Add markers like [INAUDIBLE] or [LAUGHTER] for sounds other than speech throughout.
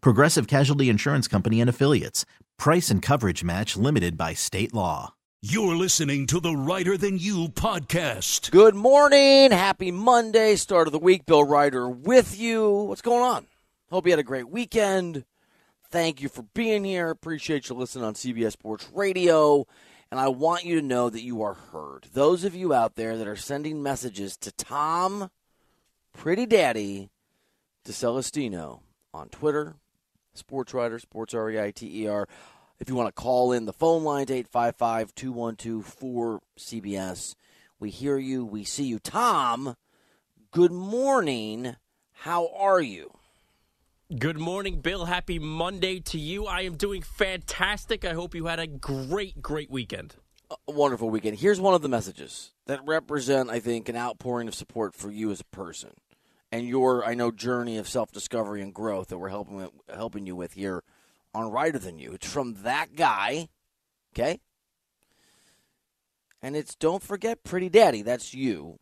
Progressive Casualty Insurance Company and Affiliates. Price and coverage match limited by state law. You're listening to the Reiter Than You podcast. Good morning. Happy Monday. Start of the week. Bill Reiter with you. What's going on? Hope you had a great weekend. Thank you for being here. Appreciate you listening on CBS Sports Radio. And I want you to know that you are heard. Those of you out there that are sending messages to Tom, Pretty Daddy, DeCelestino on Twitter, Sports Reiter, Sports R E I T E R. If you want to call in, the phone line's 855 212 4CBS. We hear you, we see you. Tom, good morning. How are you? Good morning, Bill. Happy Monday to you. I am doing fantastic. I hope you had a great, great weekend. A wonderful weekend. Here's one of the messages that represent, I think, an outpouring of support for you as a person and your, I know, journey of self discovery and growth that we're helping helping you with here on Reiter Than You. It's from that guy, okay? And it's don't forget Pretty Daddy. That's you.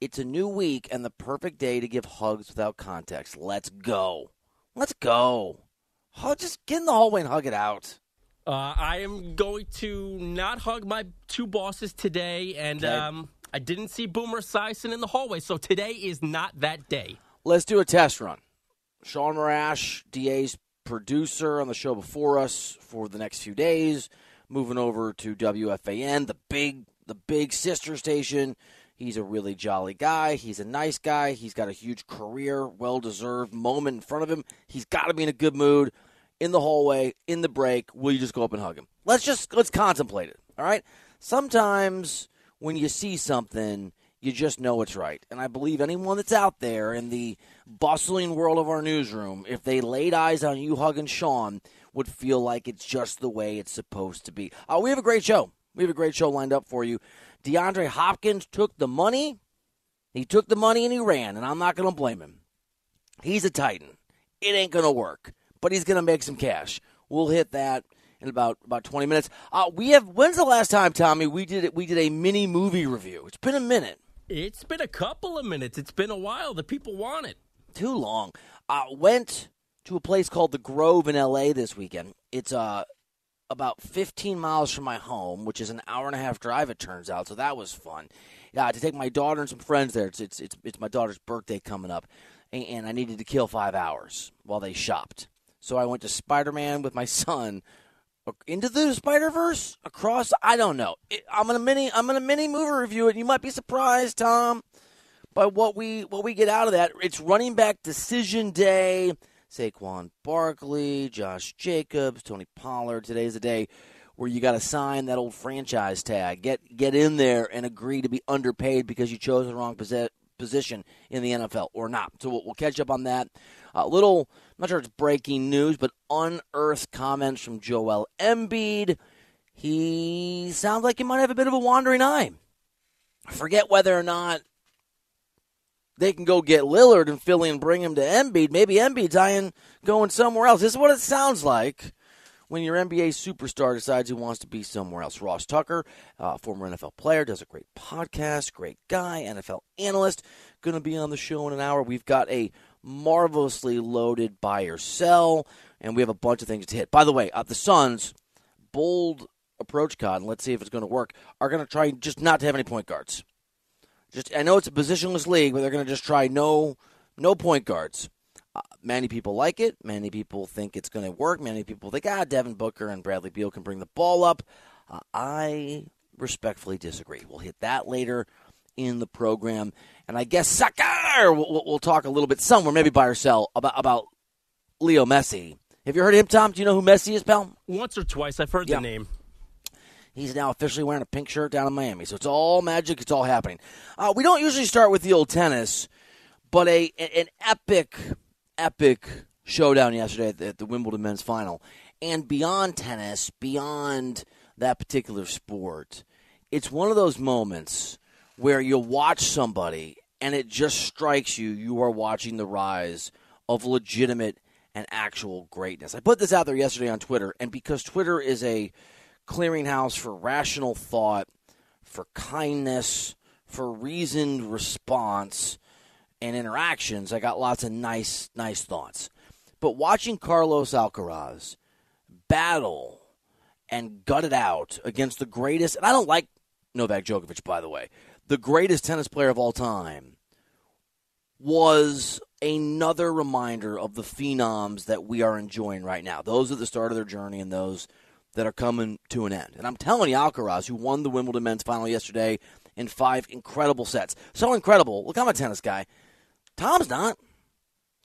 It's a new week and the perfect day to give hugs without context. Let's go. Let's go. Oh, just get in the hallway and hug it out. Uh, I am going to not hug my two bosses today, and Okay. um, I didn't see Boomer Esiason in the hallway, so today is not that day. Let's do a test run. Sean Marash, DA's producer on the show before us for the next few days, moving over to WFAN, the big the big sister station. He's a really jolly guy. He's a nice guy. He's got a huge career, well deserved moment in front of him. He's got to be in a good mood. In the hallway, in the break, will you just go up and hug him? Let's just let's contemplate it. All right. Sometimes when you see something, you just know it's right. And I believe anyone that's out there in the bustling world of our newsroom, if they laid eyes on you hugging Sean, would feel like it's just the way it's supposed to be. Uh, we have a great show. We have a great show lined up for you. DeAndre Hopkins took the money. He took the money and he ran, and I'm not going to blame him. He's a Titan. It ain't going to work, but he's going to make some cash. We'll hit that in about about 20 minutes. Uh, we have. When's the last time, Tommy? We did it. We did a mini movie review. It's been a minute. It's been a couple of minutes. It's been a while. The people want it. too long. Uh, went to a place called the Grove in L.A. this weekend. It's uh, about 15 miles from my home, which is an hour and a half drive. It turns out, so that was fun. Yeah, to take my daughter and some friends there. It's it's it's, it's my daughter's birthday coming up, and, and I needed to kill five hours while they shopped. So I went to Spider Man with my [LAUGHS] son into the Spider Verse across. I don't know. I'm gonna mini. I'm gonna mini movie review it. You might be surprised, Tom by what we what we get out of that. It's running back decision day. Saquon Barkley, Josh Jacobs, Tony Pollard. Today's the day where you got to sign that old franchise tag. Get get in there and agree to be underpaid because you chose the wrong posi- position in the NFL or not. So we'll, we'll catch up on that. A little, not sure it's breaking news, but unearthed comments from Joel Embiid. He sounds like he might have a bit of a wandering eye. I forget whether or not they can go get Lillard and Philly and bring him to Embiid. Maybe Embiid's eyeing going somewhere else. This is what it sounds like when your NBA superstar decides he wants to be somewhere else. Ross Tucker, uh, former NFL player, does a great podcast, great guy, NFL analyst, going to be on the show in an hour. We've got a marvelously loaded buy or sell, and we have a bunch of things to hit. By the way, uh, the Suns, bold approach, Cod, and let's see if it's going to work, are going to try just not to have any point guards. Just I know it's a positionless league, but they're going to just try no no point guards. Uh, many people like it. Many people think it's going to work. Many people think, ah, Devin Booker and Bradley Beal can bring the ball up. Uh, I respectfully disagree. We'll hit that later in the program. And I guess Sucker, we'll, we'll talk a little bit somewhere, maybe by ourselves, about, about Leo Messi. Have you heard of him, Tom? Do you know who Messi is, pal? Once or twice, I've heard Yeah. the name. He's now officially wearing a pink shirt down in Miami. So it's all magic. It's all happening. Uh, we don't usually start with the old tennis, but a an epic, epic showdown yesterday at the, at the Wimbledon men's final. And beyond tennis, beyond that particular sport, it's one of those moments where you watch somebody and it just strikes you you are watching the rise of legitimate and actual greatness. I put this out there yesterday on Twitter, and because Twitter is a clearinghouse for rational thought, for kindness, for reasoned response and interactions, I got lots of nice, nice thoughts. But watching Carlos Alcaraz battle and gut it out against the greatest, and I don't like Novak Djokovic, by the way, the greatest tennis player of all time, was another reminder of the phenoms that we are enjoying right now. Those at the start of their journey and those that are coming to an end. And I'm telling you, Alcaraz, who won the Wimbledon men's final yesterday in five incredible sets. So incredible. Look, I'm a tennis guy. Tom's not.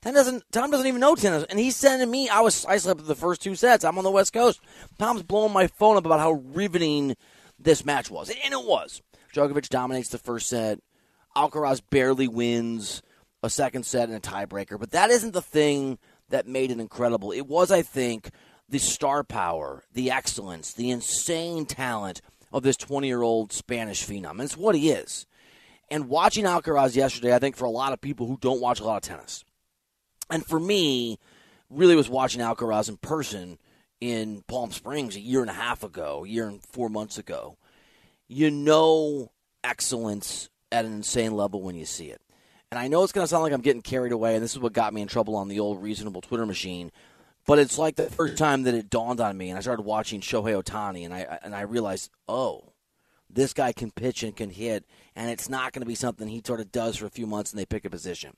Tom doesn't. Tom doesn't even know tennis, and he's sending me. I was. I slept the first two sets. I'm on the West Coast. Tom's blowing my phone up about how riveting this match was, and it was. Djokovic dominates the first set. Alcaraz barely wins a second set and a tiebreaker, but that isn't the thing that made it incredible. It was, I think, the star power, the excellence, the insane talent of this 20 year old Spanish phenom. And it's what he is. And watching Alcaraz yesterday, I think for a lot of people who don't watch a lot of tennis, and for me, really was watching Alcaraz in person in Palm Springs a year and a half ago, a year and four months ago. You know excellence at an insane level when you see it. And I know it's going to sound like I'm getting carried away, and this is what got me in trouble on the old reasonable Twitter machine. But it's like the first time that it dawned on me, and I started watching Shohei Ohtani, and I and I realized, oh, this guy can pitch and can hit, and it's not going to be something he sort of does for a few months and they pick a position.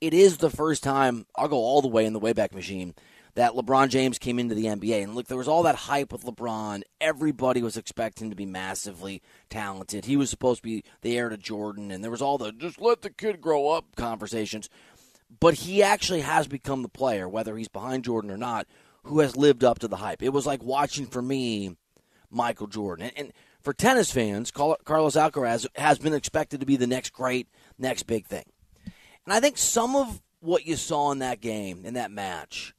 It is the first time I'll go all the way in the Wayback Machine that LeBron James came into the NBA. And look, there was all that hype with LeBron. Everybody was expecting to be massively talented. He was supposed to be the heir to Jordan, and there was all the just let the kid grow up conversations. But he actually has become the player, whether he's behind Jordan or not, who has lived up to the hype. It was like watching for me Michael Jordan. And, and for tennis fans, Carlos Alcaraz has been expected to be the next great, next big thing. And I think some of what you saw in that game, in that match,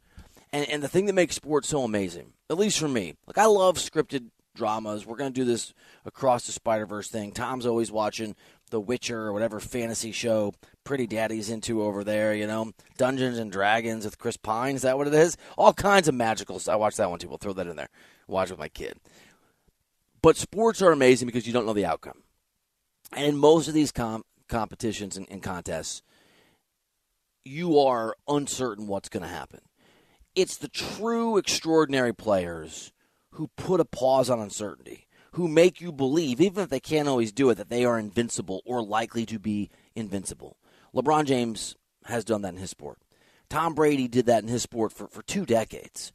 and, and the thing that makes sports so amazing, at least for me, like I love scripted dramas. We're going to do this across the Spider Verse thing. Tom's always watching The Witcher or whatever fantasy show Pretty Daddy's into over there, you know, Dungeons and Dragons with Chris Pine. Is that what it is? All kinds of magical. I watch that one too. We'll throw that in there. Watch with my kid. But sports are amazing because you don't know the outcome. And in most of these com- competitions and, and contests, you are uncertain what's going to happen. It's the true extraordinary players who put a pause on uncertainty, who make you believe, even if they can't always do it, that they are invincible or likely to be invincible. LeBron James has done that in his sport. Tom Brady did that in his sport for, for two decades.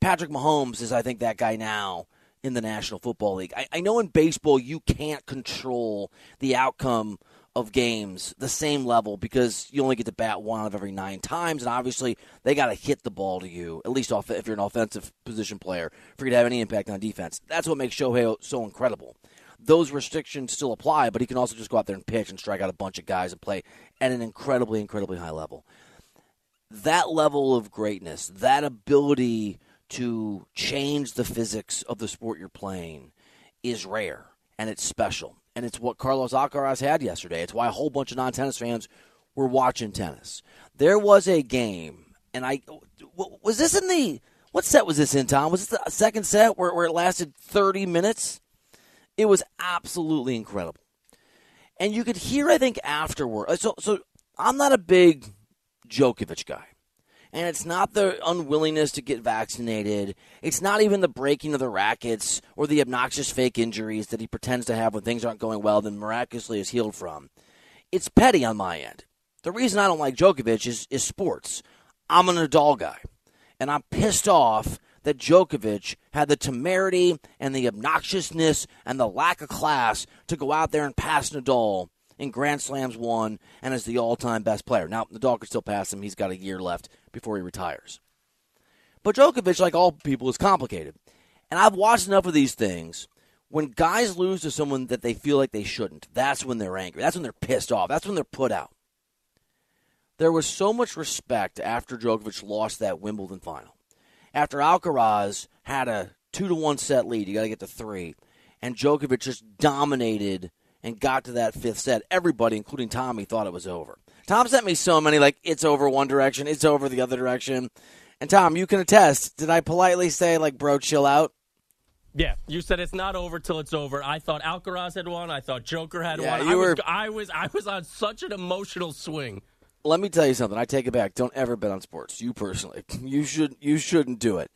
Patrick Mahomes is, I think, that guy now in the National Football League. I, I know in baseball you can't control the outcome of games the same level because you only get to bat one out of every nine times, and obviously they got to hit the ball to you at least off if you're an offensive position player for you to have any impact on defense. That's what makes Shohei so incredible. Those restrictions still apply, but he can also just go out there and pitch and strike out a bunch of guys and play at an incredibly, incredibly high level. That level of greatness, that ability to change the physics of the sport you're playing, is rare and it's special and it's what Carlos Alcaraz had yesterday. It's why a whole bunch of non-tennis fans were watching tennis. There was a game, and I was this in the what set was this in, Tom? Was this the second set where, where it lasted thirty minutes? It was absolutely incredible, and you could hear, I think, afterward. Uh, so, so I'm not a big Djokovic guy. And it's not the unwillingness to get vaccinated. It's not even the breaking of the rackets or the obnoxious fake injuries that he pretends to have when things aren't going well, then miraculously is healed from. It's petty on my end. The reason I don't like Djokovic is, is sports. I'm a Nadal guy, and I'm pissed off that Djokovic had the temerity and the obnoxiousness and the lack of class to go out there and pass Nadal in Grand Slams won and as the all-time best player. Now Nadal could still pass him; he's got a year left before he retires. But Djokovic, like all people, is complicated, and I've watched enough of these things. When guys lose to someone that they feel like they shouldn't, that's when they're angry. That's when they're pissed off. That's when they're put out. There was so much respect after Djokovic lost that Wimbledon final. After Alcaraz had a two to one set lead, you got to get to three, and Djokovic just dominated and got to that fifth set. Everybody, including Tommy, thought it was over. Tom sent me so many like it's over one direction, it's over the other direction. And Tom, you can attest. Did I politely say like, bro, chill out? Yeah, you said it's not over till it's over. I thought Alcaraz had won. I thought Joker had Yeah, won. you I, was, I was I was on such an emotional swing. let me tell you something. I take it back. Don't ever bet on sports. You personally, [LAUGHS] you should you shouldn't do it.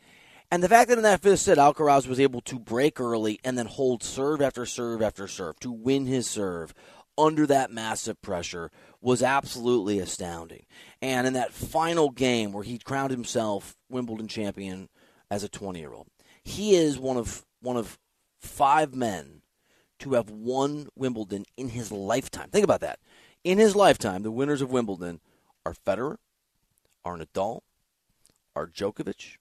And the fact that in that fifth set, Alcaraz was able to break early and then hold serve after serve after serve to win his serve under that massive pressure was absolutely astounding. And in that final game where he crowned himself Wimbledon champion as a 20 year old, he is one of one of five men to have won Wimbledon in his lifetime. Think about that. In his lifetime, the winners of Wimbledon are Federer, are Nadal, are Djokovic,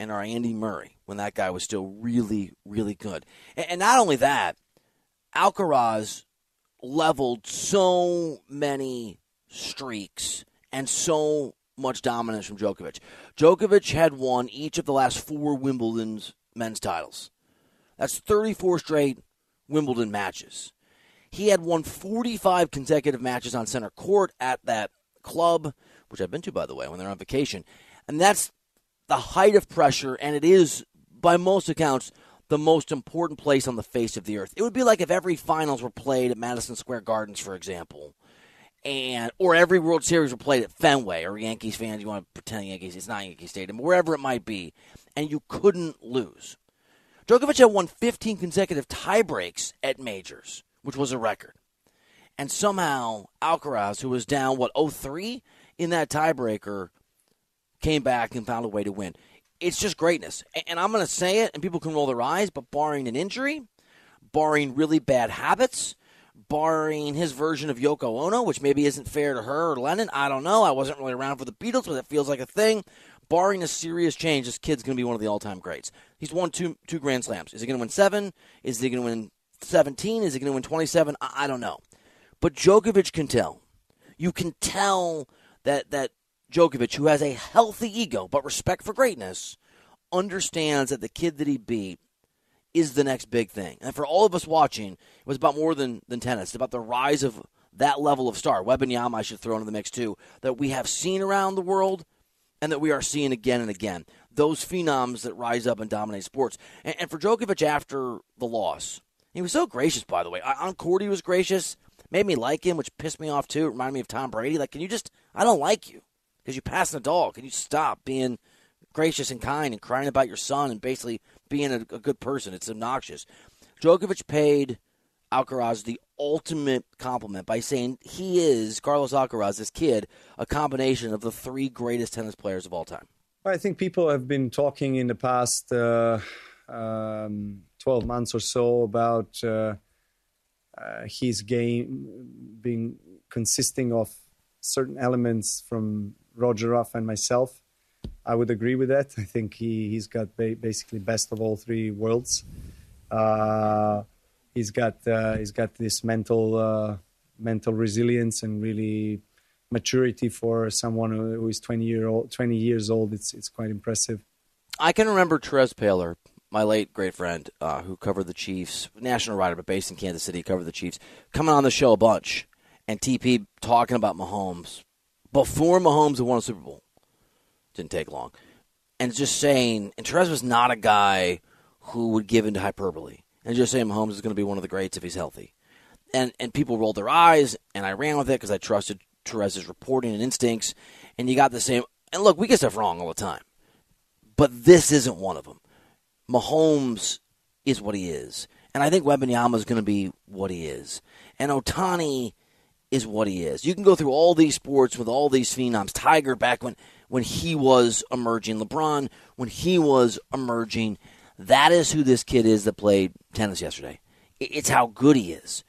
and are Andy Murray when that guy was still really, really good. And, and not only that, Alcaraz leveled so many streaks and so much dominance from Djokovic. Djokovic had won each of the last four Wimbledon's men's titles. That's 34 straight Wimbledon matches. He had won 45 consecutive matches on center court at that club, which I've been to, by the way, when they're on vacation. And that's the height of pressure, and it is, by most accounts, the most important place on the face of the earth. It would be like if every finals were played at Madison Square Gardens, for example, and or every World Series were played at Fenway or Yankees fans. You want to pretend Yankees, it's not Yankee Stadium, wherever it might be, and you couldn't lose. Djokovic had won 15 consecutive tiebreaks at majors, which was a record. And somehow Alcaraz, who was down what 0-3 in that tiebreaker, came back and found a way to win. It's just greatness. And I'm going to say it, and people can roll their eyes, but barring an injury, barring really bad habits, barring his version of Yoko Ono, which maybe isn't fair to her or Lennon, I don't know. I wasn't really around for the Beatles, but it feels like a thing. Barring a serious change, this kid's going to be one of the all-time greats. He's won two two Grand Slams. Is he going to win seven? Is he going to win 17? Is he going to win 27? I, I don't know. But Djokovic can tell. You can tell that that Djokovic, who has a healthy ego but respect for greatness, understands that the kid that he beat is the next big thing. And for all of us watching, it was about more than, than tennis. It's about the rise of that level of star. Wembanyama, I should throw into the mix too, that we have seen around the world and that we are seeing again and again. Those phenoms that rise up and dominate sports. And, and for Djokovic after the loss, he was so gracious, by the way. On court, he was gracious. Made me like him, which pissed me off too. It reminded me of Tom Brady. Like, can you just, I don't like you because you passed the dog. Can you stop being gracious and kind and crying about your son and basically being a, a good person? It's obnoxious. Djokovic paid Alcaraz the ultimate compliment by saying he is, Carlos Alcaraz, this kid, a combination of the three greatest tennis players of all time. I think people have been talking in the past uh, um, 12 months or so about uh, uh, his game being consisting of certain elements from Roger Rafa and myself. I would agree with that. [LAUGHS] I think he, he's got ba- basically best of all three worlds. Uh, he's got uh, he's got this mental uh, mental resilience and really maturity for someone who is 20 year old 20 years old it's it's quite impressive I can remember Terez Paylor, my late great friend, uh, who covered the Chiefs, national writer, but based in Kansas City, covered the Chiefs, coming on the show a bunch, and TP talking about Mahomes before Mahomes had won a Super Bowl. Didn't take long. And just saying, and Terez was not a guy who would give into hyperbole. And just saying Mahomes is going to be one of the greats if he's healthy. And and people rolled their eyes, and I ran with it because I trusted Terez's reporting and instincts. And you got the same. And look, we get stuff wrong all the time but this isn't one of them. Mahomes is what he is, and I think Wembanyama is going to be what he is, and Ohtani is what he is. You can go through all these sports with all these phenoms. Tiger back when when he was emerging, LeBron when he was emerging. That is who this kid is that played tennis yesterday. It's how good he is.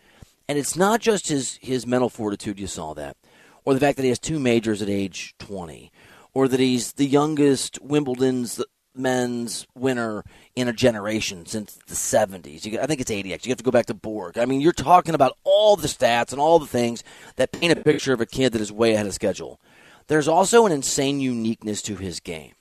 And it's not just his, his mental fortitude, you saw that, or the fact that he has two majors at age 20, or that he's the youngest Wimbledon's men's winner in a generation since the 70s. You, I think it's 80 actually. You have to go back to Borg. I mean, you're talking about all the stats and all the things that paint a picture of a kid that is way ahead of schedule. There's also an insane uniqueness to his game.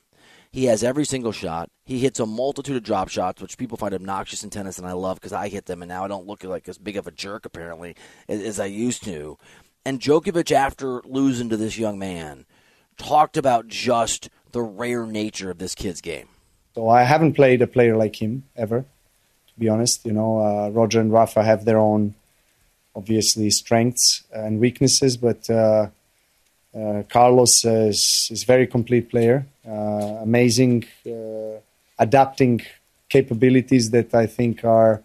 He has every single shot. He hits a multitude of drop shots, which people find obnoxious in tennis, and I love because I hit them, and now I don't look like as big of a jerk, apparently, as I used to. And Djokovic, after losing to this young man, talked about just the rare nature of this kid's game. So I haven't played a player like him ever, to be honest. You know, uh, Roger and Rafa have their own, obviously, strengths and weaknesses, but uh, uh, Carlos is is very complete player, uh, amazing uh, adapting capabilities that I think are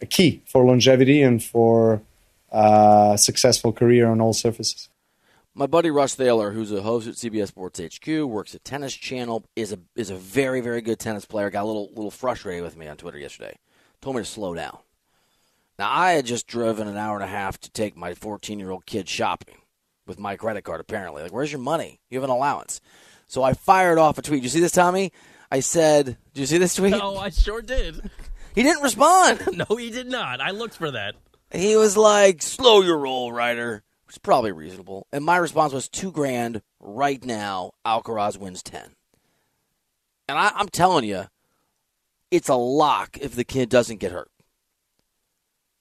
a key for longevity and for a successful career on all surfaces. My buddy Russ Thaler, who's a host at CBS Sports HQ, works at Tennis Channel, is a is a very very good tennis player. Got a little little frustrated with me on Twitter yesterday. Told me to slow down. Now I had just driven an hour and a half to take my 14 year old kid shopping with my credit card. Apparently, like where's your money? You have an allowance. So I fired off a tweet. You see this, Tommy? I said, "Do you see this tweet?" No, I sure did. [LAUGHS] He didn't respond. [LAUGHS] no, he did not. I looked for that. He was like, "Slow your roll, Reiter." Is probably reasonable. And my response was two grand right now. Alcaraz wins ten. And I, I'm telling you, it's a lock if the kid doesn't get hurt.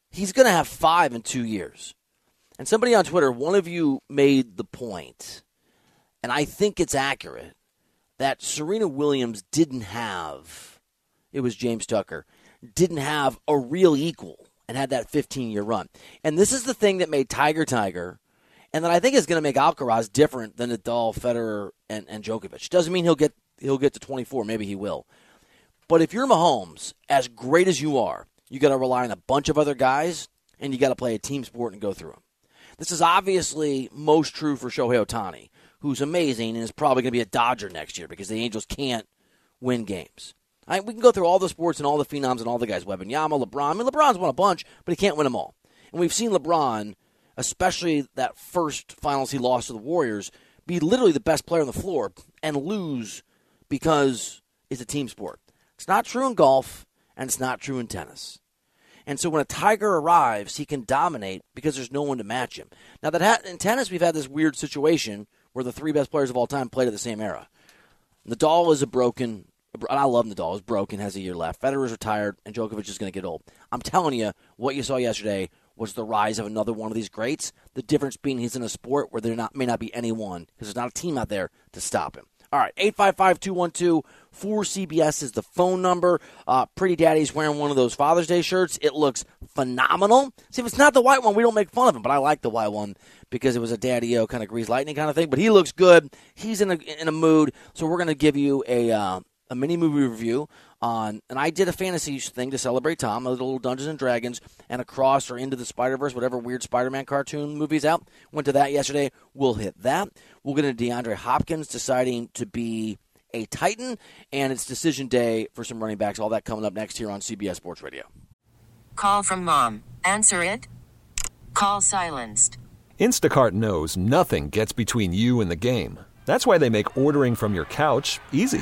He's going to have five in two years. And somebody on Twitter, one of you made the point, and I think it's accurate, that Serena Williams didn't have, it was James Tucker, didn't have a real equal and had that 15 year run. And this is the thing that made Tiger Tiger, and that I think is going to make Alcaraz different than Nadal, Federer, and, and Djokovic. Doesn't mean he'll get he'll get to 24. Maybe he will. But if you're Mahomes, as great as you are, you got to rely on a bunch of other guys, and you got to play a team sport and go through them. This is obviously most true for Shohei Ohtani, who's amazing and is probably going to be a Dodger next year because the Angels can't win games. Right, we can go through all the sports and all the phenoms and all the guys. Wembanyama, LeBron. I mean, LeBron's won a bunch, but he can't win them all. And we've seen LeBron, especially that first finals he lost to the Warriors, be literally the best player on the floor and lose because it's a team sport. It's not true in golf, and it's not true in tennis. And so when a Tiger arrives, he can dominate because there's no one to match him. Now that ha- in tennis, we've had this weird situation where the three best players of all time played at the same era. Nadal is a broken I love Nadal. Is broken, has a year left. Federer's retired, and Djokovic is going to get old. I'm telling you, what you saw yesterday was the rise of another one of these greats. The difference being he's in a sport where there not may not be anyone because there's not a team out there to stop him. All right, 855-212 4CBS is the phone number. Uh, Pretty Daddy's wearing one of those Father's Day shirts. It looks phenomenal. See, if it's not the white one, we don't make fun of him, but I like the white one because it was a Daddy-O kind of grease lightning kind of thing. But he looks good. He's in a, in a mood, so we're going to give you a... Uh, a mini movie review on, and I did a fantasy thing to celebrate Tom, a little Dungeons and Dragons, and across or into the Spider Verse, whatever weird Spider Man cartoon movie's out. Went to that yesterday. We'll hit that. We'll get into DeAndre Hopkins deciding to be a Titan, and it's decision day for some running backs. All that coming up next here on CBS Sports Radio. Call from mom. Answer it. Call silenced. Instacart knows nothing gets between you and the game. That's why they make ordering from your couch easy.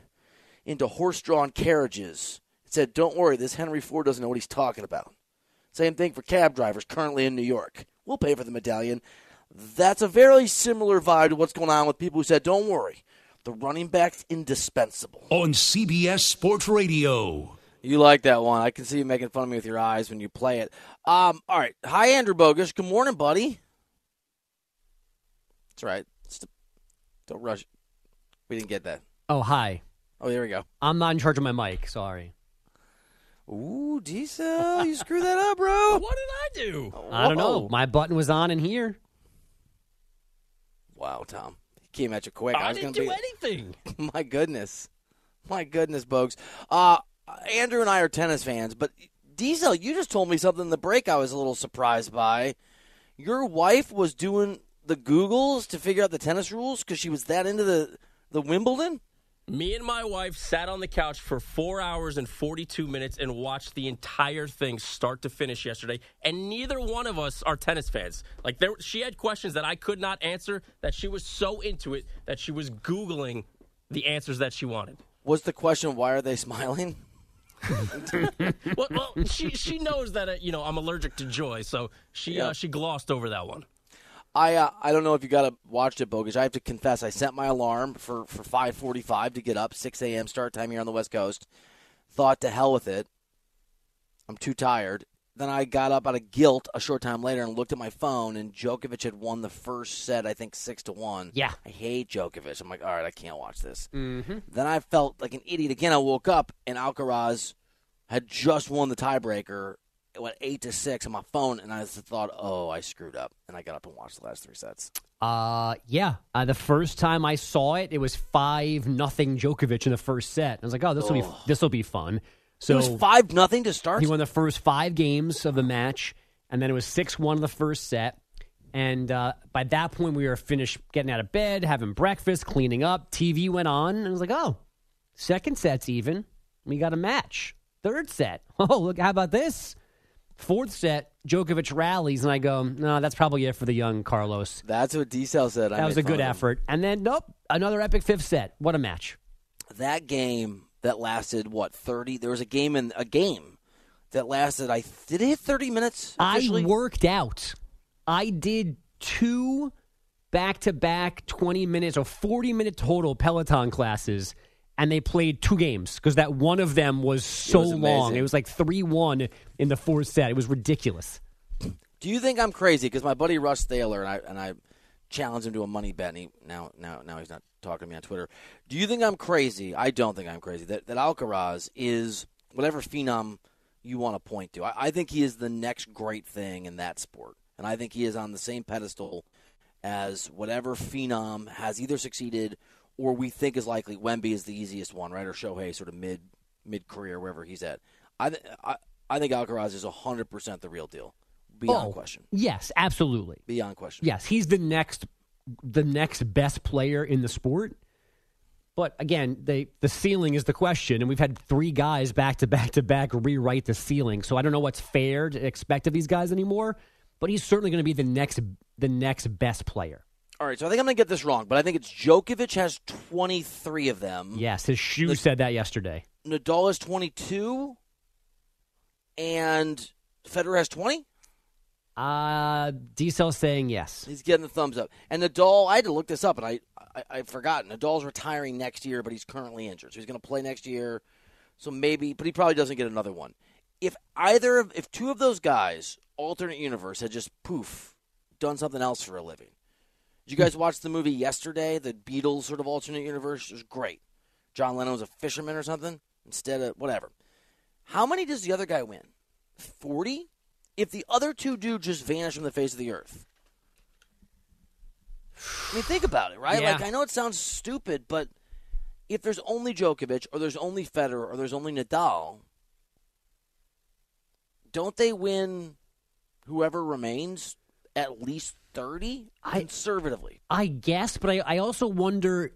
into horse drawn carriages said, Don't worry, this Henry Ford doesn't know what he's talking about. Same thing for cab drivers currently in New York. We'll pay for the medallion. That's a very similar vibe to what's going on with people who said, Don't worry, the running back's indispensable. On CBS Sports Radio. You like that one. I can see you making fun of me with your eyes when you play it. Um, all right. Hi, Andrew Bogus. Good morning, buddy. That's right. Just don't rush. We didn't get that. Oh, hi. Oh, there we go. I'm not in charge of my mic. Sorry. Ooh, Diesel, you screwed that up, bro. [LAUGHS] What did I do? I don't know. My button was on in here. Wow, Tom. He came at you quick. I was didn't gonna do be... anything. [LAUGHS] My goodness. My goodness, Bogues. Uh, Andrew and I are tennis fans, but Diesel, you just told me something in the break I was a little surprised by. Your wife was doing the Googles to figure out the tennis rules because she was that into the, the Wimbledon? Me and my wife sat on the couch for four hours and 42 minutes and watched the entire thing start to finish yesterday. And neither one of us are tennis fans. Like, there, she had questions that I could not answer, that she was so into it that she was Googling the answers that she wanted. Was the question, why are they smiling? [LAUGHS] Well, well she, she knows that, uh, you know, I'm allergic to joy, so she, Yeah. uh, she glossed over that one. I uh, I don't know if you got to watch it, Bogus. I have to confess, I set my alarm for for five forty five to get up, six a.m. start time here on the West Coast. Thought to hell with it. I'm too tired. Then I got up out of guilt a short time later and looked at my phone, and Djokovic had won the first set, I think six to one. Yeah. I hate Djokovic. I'm like, all right, I can't watch this. Mm-hmm. Then I felt like an idiot again. I woke up and Alcaraz had just won the tiebreaker. It went eight to six on my phone, and I thought, "Oh, I screwed up." And I got up and watched the last three sets. Uh, yeah. Uh, the first time I saw it, it was five nothing Djokovic in the first set. I was like, oh, this will be this will be fun. So it was five nothing to start. he won the first five games of the match, and then it was six one in the first set. And uh, by that point, we were finished getting out of bed, having breakfast, cleaning up. TV went on, and I was like, oh, second set's even. We got a match. Third set. [LAUGHS] Oh, look, how about this? Fourth set, Djokovic rallies, and I go, no, that's probably it for the young Carlos. That's what D said. I That was a good fun of him. effort. And then, nope, another epic fifth set. What a match. That game that lasted what thirty? There was a game in a game that lasted. I did it hit thirty minutes. Officially? I worked out. I did two back to back 20 minutes or 40 minute total Peloton classes, and they played two games because that one of them was so was long. It was like 3 1 in the fourth set. It was ridiculous. Do you think I'm crazy? Because my buddy Russ Thaler and I and I challenged him to a money bet. And he, now, now, now he's not talking to me on Twitter. Do you think I'm crazy? I don't think I'm crazy. That that Alcaraz is whatever phenom you want to point to. I, I think he is the next great thing in that sport, and I think he is on the same pedestal as whatever phenom has either succeeded or we think is likely. Wemby is the easiest one, right? Or Shohei, sort of mid mid career, wherever he's at. I, th- I I think Alcaraz is hundred percent the real deal, beyond Oh, question. Yes, absolutely. Beyond question. Yes, he's the next the next best player in the sport. But again, they, the ceiling is the question, and we've had three guys back to back to back rewrite the ceiling. So I don't know what's fair to expect of these guys anymore. But he's certainly going to be the next the next best player. All right, so I think I'm going to get this wrong, but I think it's Djokovic has 23 of them. Yes, his shoe said that yesterday. Nadal has 22, and Federer has 20. Uh Diesel saying yes. He's getting the thumbs up. And Nadal, I had to look this up, and I I, I forgot. Nadal's retiring next year, but he's currently injured, so he's going to play next year. So maybe, but he probably doesn't get another one. If either of, if two of those guys, alternate universe, had just poof, done something else for a living. Did you guys watch the movie yesterday? The Beatles sort of alternate universe it was great. John Lennon was a fisherman or something instead of whatever. How many does the other guy win? Forty. If the other two dudes just vanish from the face of the earth. I mean, think about it, right? Yeah. Like, I know it sounds stupid, but if there's only Djokovic, or there's only Federer, or there's only Nadal, don't they win whoever remains at least 30 I- conservatively? I guess, but I, I also wonder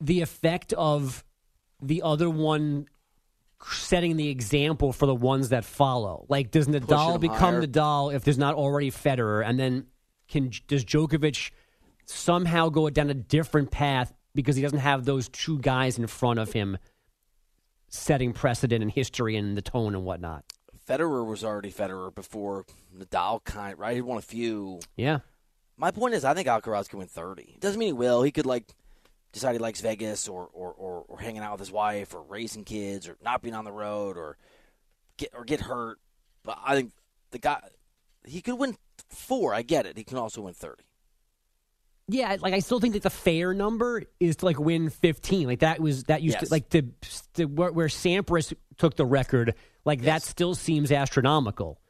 the effect of the other one setting the example for the ones that follow. Like, does Nadal become higher. Nadal if there's not already Federer, and then can does Djokovic somehow go down a different path because he doesn't have those two guys in front of him setting precedent and history and the tone and whatnot. Federer was already Federer before Nadal, kind right? He won a few. Yeah. My point is, I think Alcaraz can win 30. Doesn't mean he will. He could like decide he likes Vegas or, or, or, or hanging out with his wife or raising kids or not being on the road or get or get hurt. But I think the guy he could win four. I get it. He can also win 30. Yeah, like I still think that the fair number is to like win 15. Like that was that used Yes. to like the, the where, where Sampras took the record. Like that still seems astronomical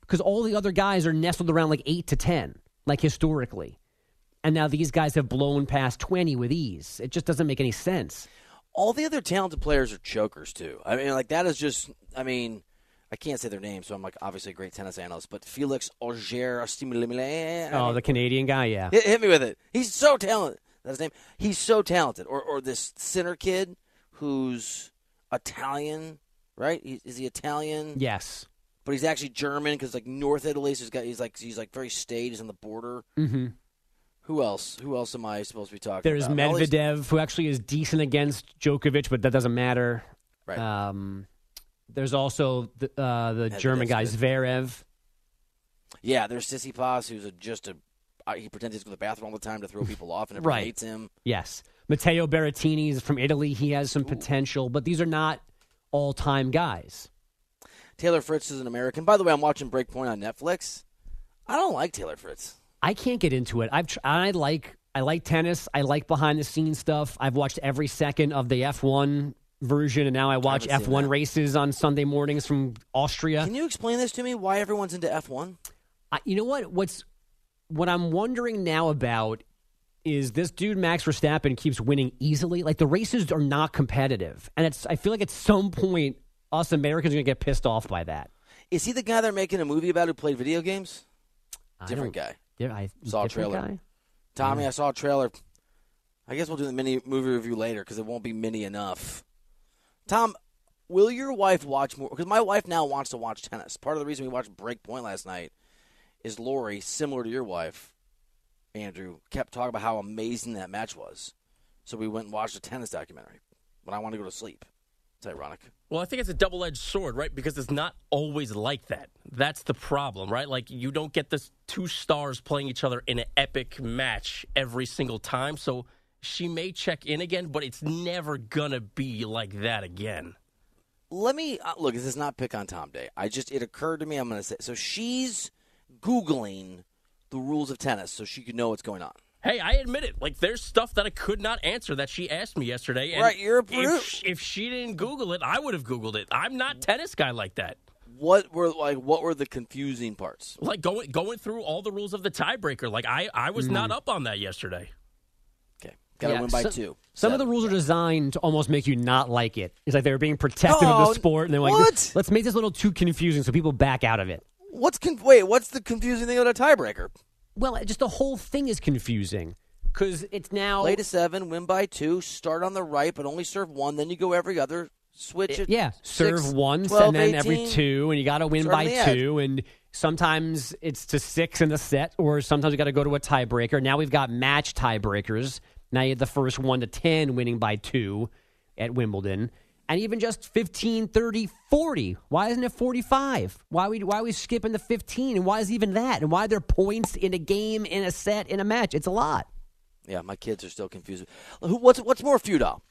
because all the other guys are nestled around like eight to ten, like historically, and now these guys have blown past 20 with ease. It just doesn't make any sense. All the other talented players are chokers too. I mean, like that is just. I mean, I can't say their names, so I'm like obviously a great tennis analyst. But Felix Auger Stimulimile. Oh, the Canadian guy, yeah. Hit, hit me with it. He's so talented. That's his name. He's so talented. Or or this Sinner kid who's Italian, right? He, is he Italian? Yes. But he's actually German because like North Italy. So he's got he's like he's like very staid. He's on the border. hmm Who else? Who else am I supposed to be talking There's about? All these- Medvedev, who actually is decent against Djokovic, but that doesn't matter. Right. Um, there's also the, uh, the Medvedev's German guy. Zverev. Yeah, there's Tsitsipas, who's a, just a. Uh, he pretends he's going to the bathroom all the time to throw people off, and everyone Right. hates him. Yes. Matteo Berrettini is from Italy. He has some potential, but these are not all time guys. Taylor Fritz is an American. By the way, I'm watching Breakpoint on Netflix. I don't like Taylor Fritz. I can't get into it. I've tr- I like I like tennis. I like behind the scenes stuff. I've watched every second of the F1 version, and now I watch seen F1 that. races on Sunday mornings from Austria. Can you explain this to me? Why everyone's into F1? I, you know what? What's what I'm wondering now about is this dude Max Verstappen keeps winning easily. Like the races are not competitive, and it's. I feel like at some point us Americans are gonna get pissed off by that. Is he the guy they're making a movie about who played video games? Different guy. Yeah, I Saw a trailer. guy? Tommy, I saw a trailer. I guess we'll do the mini movie review later because it won't be mini enough. Tom, will your wife watch more? Because my wife now wants to watch tennis. Part of the reason we watched Breakpoint last night is Lori, similar to your wife, Andrew, kept talking about how amazing that match was. So we went and watched a tennis documentary when I wanted to go to sleep. It's ironic. Well, I think it's a double edged sword, right? Because it's not always like that. That's the problem, right? Like, you don't get this two stars playing each other in an epic match every single time. So she may check in again, but it's never going to be like that again. let me uh, look. This is not pick on Tom Day. I just it occurred to me. I'm going to say so. She's googling the rules of tennis so she could know what's going on. Hey, I admit it. Like, there's stuff that I could not answer that she asked me yesterday. And Right, you're a brute. if, if she didn't Google it, I would have Googled it. I'm not tennis guy like that. What were like? What were the confusing parts? Like going going through all the rules of the tiebreaker. Like I I was Hmm. not up on that yesterday. Okay, got to Yeah, win by some- two. Some of the Seven. rules are designed to almost make you not like it. It's like they're being protective of the sport, and they're like, what? "Let's make this a little too confusing so people back out of it." What's con- wait? What's the confusing thing about a tiebreaker? Well, just the whole thing is confusing because it's now Play to seven, win by two, start on the right, but only serve one. Then you go every other. Switch it. yeah, serve six, once 12, and then every two, and you got to win by two, and sometimes it's to six in the set, or sometimes you got to go to a tiebreaker. Now we've got match tiebreakers. Now you had the first one to ten winning by two at Wimbledon. And even just 15, 30, 40. Why isn't it 45? Why we, why are we skipping the 15? And why is even that? And why are there points in a game, in a set, in a match? It's a lot. Yeah, my kids are still confused. What's what's more futile?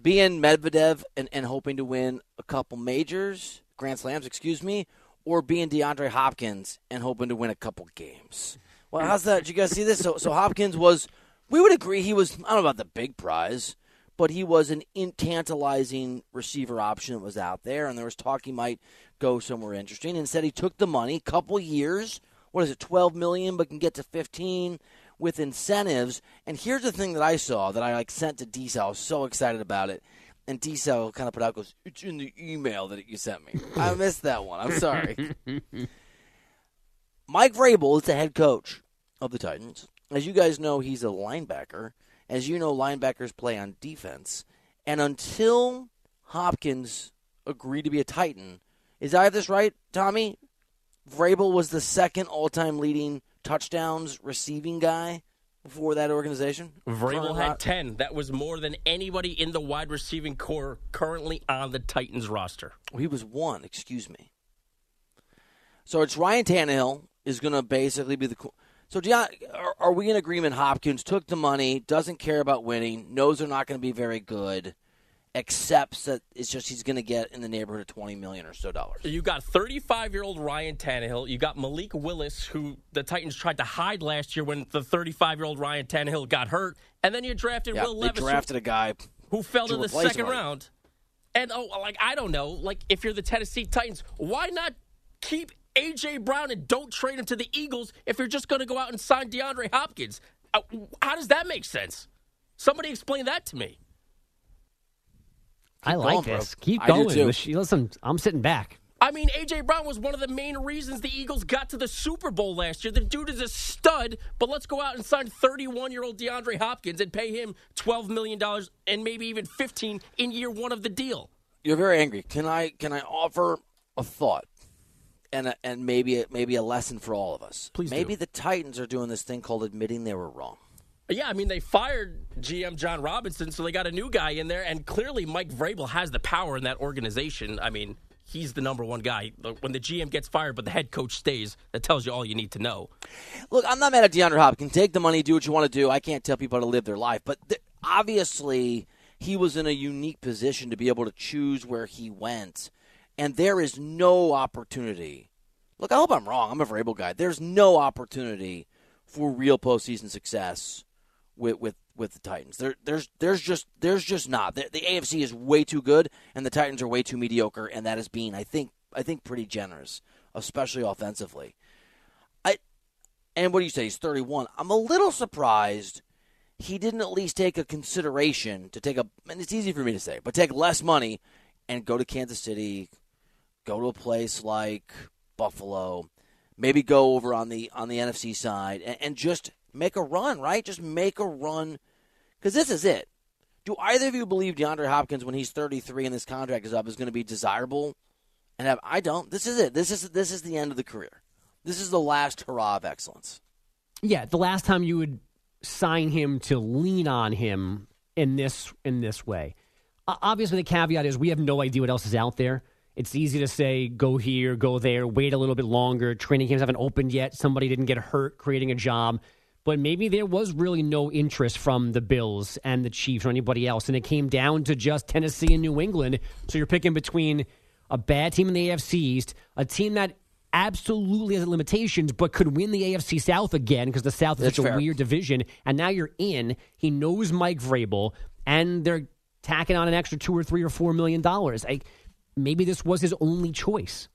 Being Medvedev and, and hoping to win a couple majors, Grand Slams, excuse me, or being DeAndre Hopkins and hoping to win a couple games. Well, how's that? Did you guys see this? So, so Hopkins was, we would agree he was, I don't know about the big prize, but he was an in- tantalizing receiver option that was out there, and there was talk he might go somewhere interesting. Instead, he took the money, couple years. What is it, twelve million, but can get to fifteen with incentives. And here's the thing that I saw that I like sent to D. I was so excited about it. And Diesel kind of put out goes, It's in the email that you sent me. I [LAUGHS] missed that one. I'm sorry. Mike Vrabel is the head coach of the Titans. As you guys know, he's a linebacker. As you know, linebackers play on defense. And until Hopkins agreed to be a Titan, is I have this right, Tommy? Vrabel was the second all time leading touchdowns receiving guy for that organization? Vrabel Current had ro- 10. That was more than anybody in the wide receiving core currently on the Titans roster. He was one. Excuse me. So it's Ryan Tannehill is going to basically be the. So Deion, are, are we in agreement? Hopkins took the money, doesn't care about winning, knows they're not going to be very good, accepts that it's just he's going to get in the neighborhood of twenty million or so dollars. You got 35 year old Ryan Tannehill. You got Malik Willis, who the Titans tried to hide last year when the 35 year old Ryan Tannehill got hurt. And then you drafted Yeah, Will Levis, who- drafted a guy. who fell to to the second round. And oh, like I don't know, like if you're the Tennessee Titans, why not keep AJ Brown and don't trade him to the Eagles if you're just going to go out and sign DeAndre Hopkins? Uh, How does that make sense? Somebody explain that to me. I like going, bro. this. Keep I do going. too. Listen, I'm sitting back. I mean, AJ Brown was one of the main reasons the Eagles got to the Super Bowl last year. The dude is a stud, but let's go out and sign 31 year old DeAndre Hopkins and pay him $12 million and maybe even 15 in year one of the deal. You're very angry. Can I can I offer a thought and a, and maybe a, maybe a lesson for all of us? Please do. Maybe the Titans are doing this thing called admitting they were wrong. Yeah, I mean, they fired GM Jon Robinson, so they got a new guy in there, and clearly Mike Vrabel has the power in that organization. I mean, he's the number one guy. When the GM gets fired, but the head coach stays, that tells you all you need to know. Look, I'm not mad at DeAndre Hopkins. Take the money, do what you want to do. I can't tell people how to live their life, but th- obviously he was in a unique position to be able to choose where he went, and there is no opportunity. Look, I hope I'm wrong. I'm a Vrabel guy. There's no opportunity for real postseason success with with, with the Titans. There, there's there's just there's just not. The, the AFC is way too good, and the Titans are way too mediocre, and that is being I think I think pretty generous, especially offensively. I and what do you say? He's 31. I'm a little surprised he didn't at least take a consideration to take a. And it's easy for me to say, but take less money and go to Kansas City, go to a place like Buffalo, maybe go over on the on the NFC side and, and just make a run. Right, just make a run because this is it. Do either of you believe DeAndre Hopkins, when he's 33 and this contract is up, is going to be desirable? And have, I don't. This is it. This is this is the end of the career. This is the last hurrah of excellence. Yeah, the last time you would sign him to lean on him in this in this way. Obviously, the caveat is we have no idea what else is out there. It's easy to say go here, go there, wait a little bit longer. Training camps haven't opened yet. Somebody didn't get hurt creating a job. But maybe there was really no interest from the Bills and the Chiefs or anybody else, and it came down to just Tennessee and New England. So you're picking between a bad team in the AFC East, a team that absolutely has limitations, but could win the AFC South again because the South is That's such a fair. weird division. And now you're in. He knows Mike Vrabel, and they're tacking on an extra two or three or four million dollars. Like maybe this was his only choice.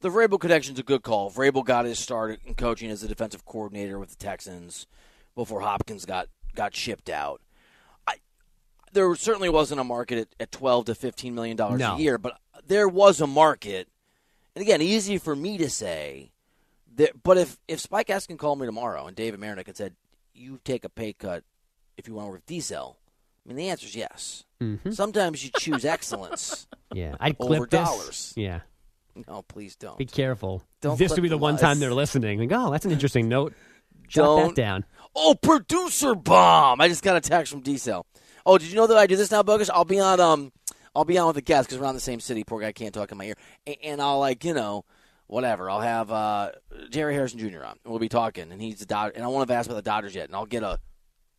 The Vrabel connection's a good call. Vrabel got his start in coaching as a defensive coordinator with the Texans before Hopkins got got shipped out. I, there certainly wasn't a market at, at 12 to 15 million dollars No. a year, but there was a market. And again, easy for me to say. That, but if if Spike Eskin called me tomorrow and David Marinick and said, "You take a pay cut if you want to work with Diesel," I mean the answer is yes. Sometimes you choose excellence. [LAUGHS] Yeah, I'd Over clip this. dollars. Yeah, No, please don't. be careful. Don't this would be the one lies. time they're listening. Like, oh, that's an interesting note. Jot Don't. that down. Oh, producer bomb! I just got a text from Diesel. Oh, did you know that I do this now, bogus? I'll be on um, I'll be on with a guest because we're on the same city. Poor guy can't talk in my ear, and, and I'll like you know, whatever. I'll have uh, Jerry Harrison Jr. on, and we'll be talking, and he's the Dodger, and I want to ask about the Dodgers yet, and I'll get a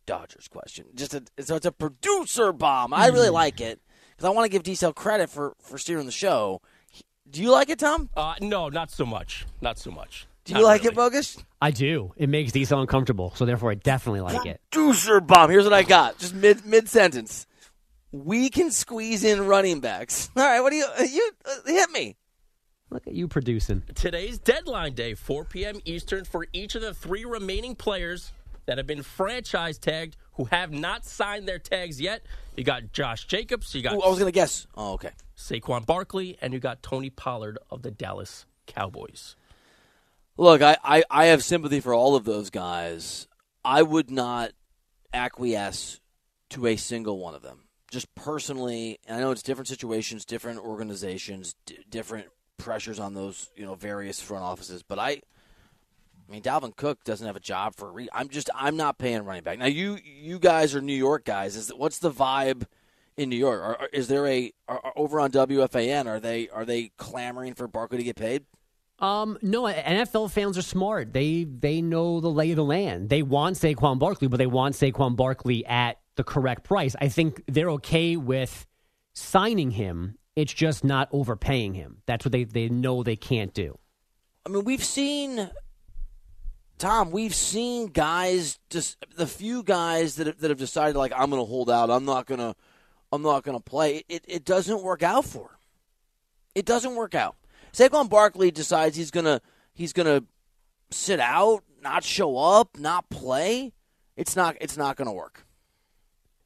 Dodgers question. Just a, so it's a producer bomb. I really like it because I want to give Diesel credit for for steering the show. Do you like it, Tom? Uh, no, not so much. Not so much. Do you Not like really. it, bogus? I do. It makes Diesel uncomfortable, so therefore I definitely like it. producer bomb. Here's what I got. Just mid mid sentence. We can squeeze in running backs. [LAUGHS] All right, what do you you uh, hit me? Look at you producing. Today's deadline day, 4 p.m. Eastern, for each of the three remaining players that have been franchise tagged who have not signed their tags yet. You got Josh Jacobs, you got Ooh, I was gonna guess. Oh, okay. Saquon Barkley, and you got Tony Pollard of the Dallas Cowboys. Look, I, I, I have sympathy for all of those guys. I would not acquiesce to a single one of them. Just personally, and I know it's different situations, different organizations, d- different pressures on those you know various front offices. But I, I mean, Dalvin Cook doesn't have a job for a re- I'm just I'm not paying running back. Now you you guys are New York guys. Is what's the vibe in New York? Are, are- is there a are, are- over on WFAN? Are they are they clamoring for Barkley to get paid? Um, no, NFL fans are smart. They they know the lay of the land. They want Saquon Barkley, but they want Saquon Barkley at the correct price. I think they're okay with signing him. It's just not overpaying him. That's what they, they know they can't do. I mean, we've seen Tom. We've seen guys just the few guys that have, that have decided like I'm going to hold out. I'm not going to. I'm not going to play. It it doesn't work out for him. It doesn't work out. Saquon Barkley decides he's gonna he's gonna sit out, not show up, not play. It's not it's not going to work.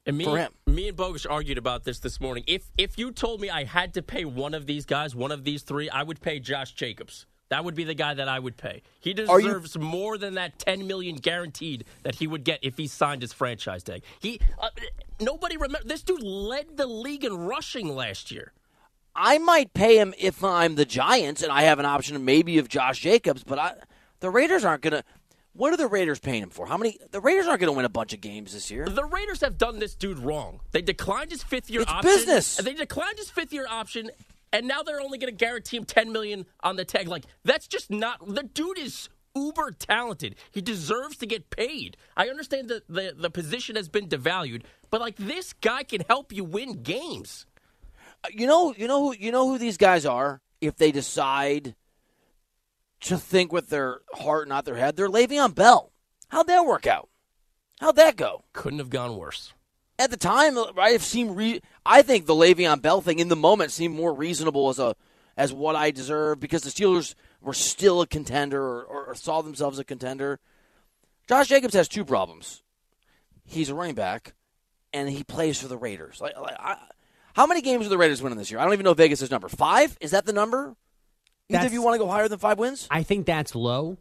And me, For him. me and Bogus argued about this this morning. If if you told me I had to pay one of these guys, one of these three, I would pay Josh Jacobs. That would be the guy that I would pay. He Are you- deserves more than that ten million guaranteed that he would get if he signed his franchise tag. He uh, nobody remember this dude led the league in rushing last year. I might pay him if I'm the Giants and I have an option maybe of Josh Jacobs, but I, the Raiders aren't going to. What are the Raiders paying him for? How many? The Raiders aren't going to win a bunch of games this year. The Raiders have done this dude wrong. They declined his fifth year It's option. business. They declined his fifth year option, and now they're only going to guarantee him ten million on the tag. Like that's just not. The dude is uber talented. He deserves to get paid. I understand that the the position has been devalued, but like this guy can help you win games. Uh, you know, you know who you know who these guys are. If they decide to think with their heart, not their head, they're Le'Veon Bell. How'd that work out? How'd that go? Couldn't have gone worse. At the time, I have seemed. Re- I think the Le'Veon Bell thing in the moment seemed more reasonable as a as what I deserve because the Steelers were still a contender or, or saw themselves a contender. Josh Jacobs has two problems. He's a running back, and he plays for the Raiders. Like, like, I, how many games are the Raiders winning this year? I don't even know Vegas' is number. Five? Is that the number? Either of you want to go higher than five wins? I think that's low.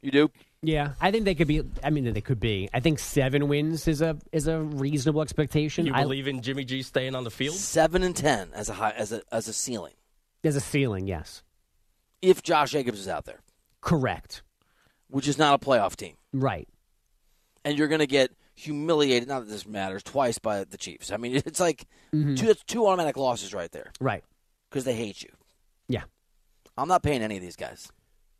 You do. Yeah, I think they could be. I mean, they could be. I think seven wins is a is a reasonable expectation. You I- believe in Jimmy G staying on the field? Seven and ten as a high as a as a ceiling. there's a ceiling. Yes, If Josh Jacobs is out there, correct. which is not a playoff team. Right. and you're going to get humiliated. Not that this matters twice by the Chiefs. I mean, [LAUGHS] it's like mm-hmm. two, that's two automatic losses right there Right. because they hate you. Yeah. I'm not paying any of these guys.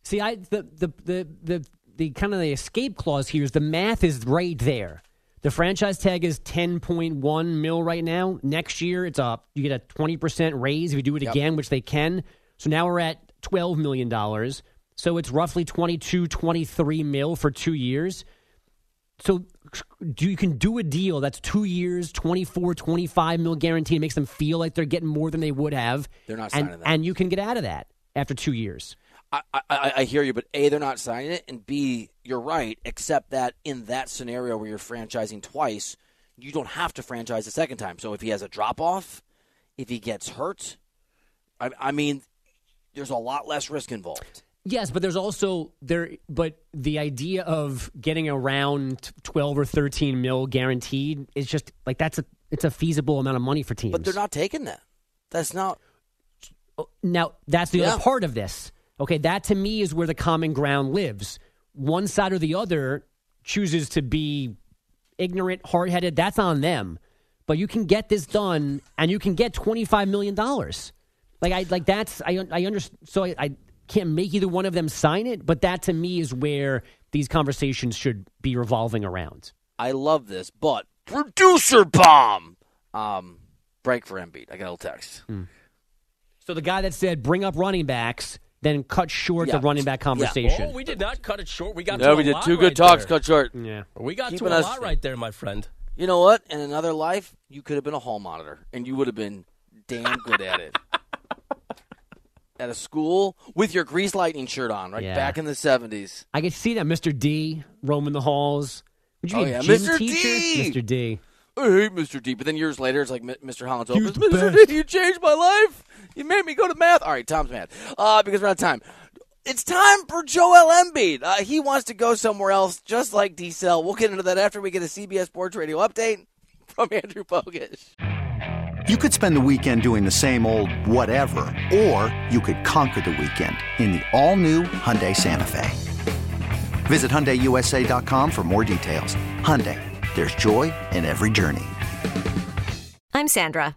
See, I the the the the, the kind of the escape clause here is the math is right there. The franchise tag is ten point one mil right now. Next year, it's up. You get a twenty percent raise if you do it Yep. again, which they can. So now we're at twelve million dollars. So it's roughly 22, 23 mil for two years. So do you can do a deal that's two years, 24, 25 mil guarantee. It makes them feel like they're getting more than they would have. They're not and, signing that. And you can get out of that after two years. I, I, I hear you, but A, they're not signing it, and B, you're right, except that in that scenario where you're franchising twice, you don't have to franchise the second time. So if he has a drop off, if he gets hurt, I, I mean, there's a lot less risk involved. Yes, but there's also there. But the idea of getting around twelve or thirteen mil guaranteed is just like that's a it's a feasible amount of money for teams. But they're not taking that. That's not. Now that's the Yeah. other part of this. Okay, that to me is where the common ground lives. One side or the other chooses to be ignorant, hard headed. That's on them. But you can get this done, and you can get twenty five million dollars. Like I like that's I I understand. So I, I can't make either one of them sign it. But that to me is where these conversations should be revolving around. I love this, but producer bomb. Um, break for Embiid. I got a little text. So the guy that said bring up running backs, then cut short Yeah. the running back Yeah. Oh, conversation. Oh, we did not cut it short. We got No, to we a did lot two right good talks. there. Cut short. yeah. We got Keeping to a us- lot right there, my friend. You know what? In another life, you could have been a hall monitor, and you would have been damn good at it. [LAUGHS] At a school with your Grease Lightning shirt on, right Yeah. back in the seventies. I could see that Mr. D roaming the halls. Would you Oh, be yeah, Mr. teacher? D! Mr. D. I hate Mr. D. But then years later, it's like Mr. Holland's He was opens. the Mr. best. D, you changed my life. You made me go to math. All right, Tom's mad uh, because we're out of time. It's time for Joel Embiid. Uh, he wants to go somewhere else, just like Diesel. We'll get into that after we get a CBS Sports Radio update [LAUGHS] from Andrew Bogus. You could spend the weekend doing the same old whatever, or you could conquer the weekend in the all-new Hyundai Santa Fe. Visit HyundaiUSA.com for more details. Hyundai, there's joy in every journey. I'm Sandra,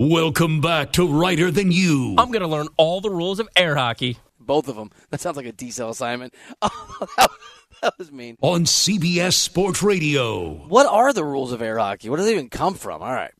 Welcome back to Reiter Than You. I'm going to learn all the rules of air hockey. Both of them. That sounds like a Diesel assignment. [LAUGHS] Oh, that, that was mean. On CBS Sports Radio. What are the rules of air hockey? Where do they even come from? All right.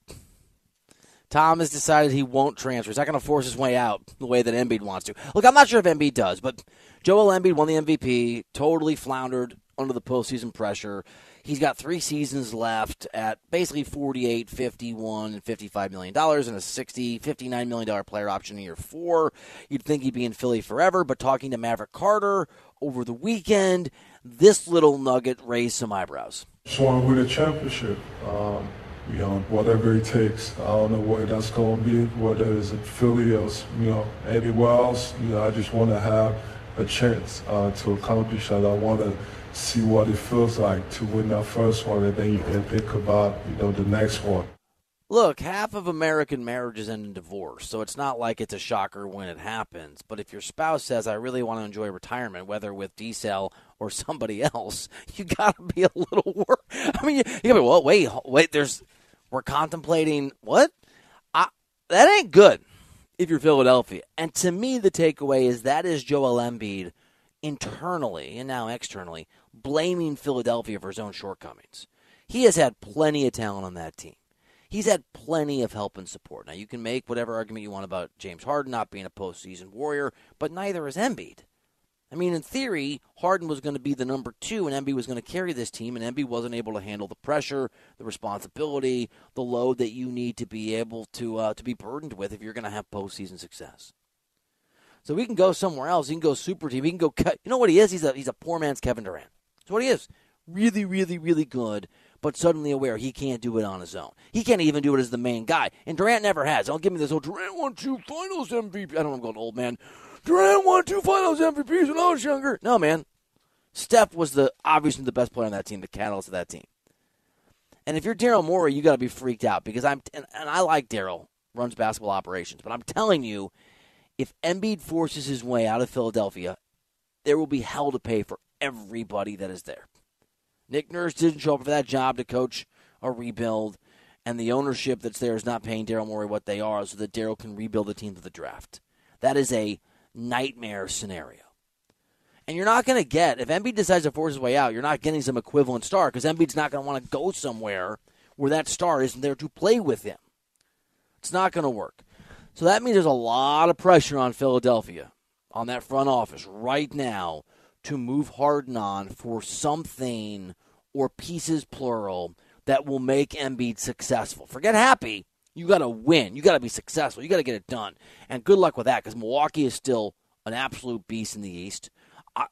Tom has decided he won't transfer. He's not going to force his way out the way that Embiid wants to. Look, I'm not sure if Embiid does, but Joel Embiid won the MVP, totally floundered under the postseason pressure. He's got three seasons left at basically 48, 51, and 55 million dollars and a 60, 59 million dollar player option in year four. You'd think he'd be in Philly forever, but talking to Maverick Carter over the weekend, this little nugget raised some eyebrows. Just want win a championship. Um, you know, whatever it takes. I don't know what that's going to be, whether it's in Philly or, you know, anywhere else. You know, I just want to have a chance uh, to accomplish that. I want to see what it feels like to win that first one, and then you can think about, you know, the next one. Look, half of American marriages end in divorce, so it's not like it's a shocker when it happens. But if your spouse says, I really want to enjoy retirement, whether with Diesel or somebody else, [LAUGHS] you got to be a little worried. I mean, you, you got to be, well, wait, wait, there's, we're contemplating, what? I, that ain't good if you're Philadelphia. And to me, the takeaway is that is Joel Embiid internally and now externally blaming Philadelphia for his own shortcomings. He has had plenty of talent on that team. He's had plenty of help and support. Now, you can make whatever argument you want about James Harden not being a postseason warrior, but neither is Embiid. I mean, in theory, Harden was going to be the number two, and Embiid was going to carry this team, and Embiid wasn't able to handle the pressure, the responsibility, the load that you need to be able to uh, to be burdened with if you're going to have postseason success. So we can go somewhere else. He can go super team. He can go. Cut you know what he is? He's a he's a poor man's Kevin Durant. That's what he is. Really, really, really good, but suddenly aware he can't do it on his own. He can't even do it as the main guy. And Durant never has. Don't give me this old Durant won two finals MVP. I don't know, I'm going old man. Durant won two finals MVPs when I was younger. No, man. Steph was the obviously the best player on that team, the catalyst of that team. And if you're Daryl Morey, you got to be freaked out because I'm and, and I like Daryl runs basketball operations, but I'm telling you, if Embiid forces his way out of Philadelphia, there will be hell to pay for everybody that is there. Nick Nurse didn't show up for that job to coach a rebuild, and the ownership that's there is not paying Daryl Morey what they are so that Daryl can rebuild the team to the draft. That is a nightmare scenario. And you're not going to get, if Embiid decides to force his way out, you're not getting some equivalent star because Embiid's not going to want to go somewhere where that star isn't there to play with him. It's not going to work. So that means there's a lot of pressure on Philadelphia, on that front office right now to move Harden on for something or pieces plural that will make Embiid successful. Forget happy. You got to win. You got to be successful. You got to get it done. And good luck with that because Milwaukee is still an absolute beast in the East. I,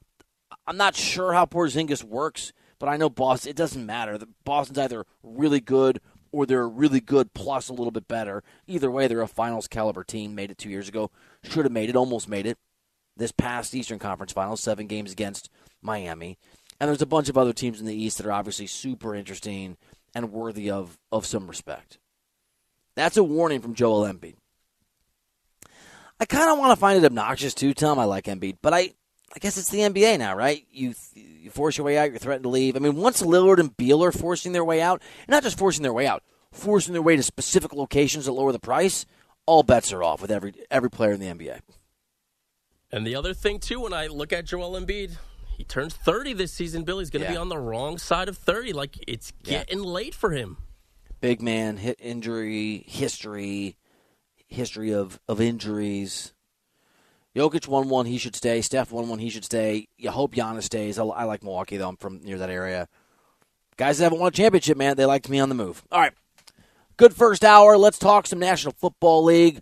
I'm not sure how Porzingis works, but I know Boston. It doesn't matter. Boston's either really good or they're really good plus a little bit better. Either way, they're a finals caliber team. Made it two years ago. Should have made it. Almost made it. This past Eastern Conference Finals, seven games against Miami. And there's a bunch of other teams in the East that are obviously super interesting and worthy of, of some respect. That's a warning from Joel Embiid. I kind of want to find it obnoxious too, Tom. I like Embiid, but I, I guess it's the NBA now, right? You you force your way out, you're threatened to leave. I mean, once Lillard and Beal are forcing their way out, not just forcing their way out, forcing their way to specific locations that lower the price, all bets are off with every every player in the NBA. And the other thing too, when I look at Joel Embiid, he turns 30 this season. Billy's going to Yeah. be on the wrong side of 30. Like it's Yeah. getting late for him. Big man, hit injury history, history of, of injuries. Jokic won one, he should stay. Steph won one, he should stay. You hope Giannis stays. I, I like Milwaukee though. I'm from near that area. Guys that haven't won a championship, man, they like to be on the move. All right, good first hour. Let's talk some National Football League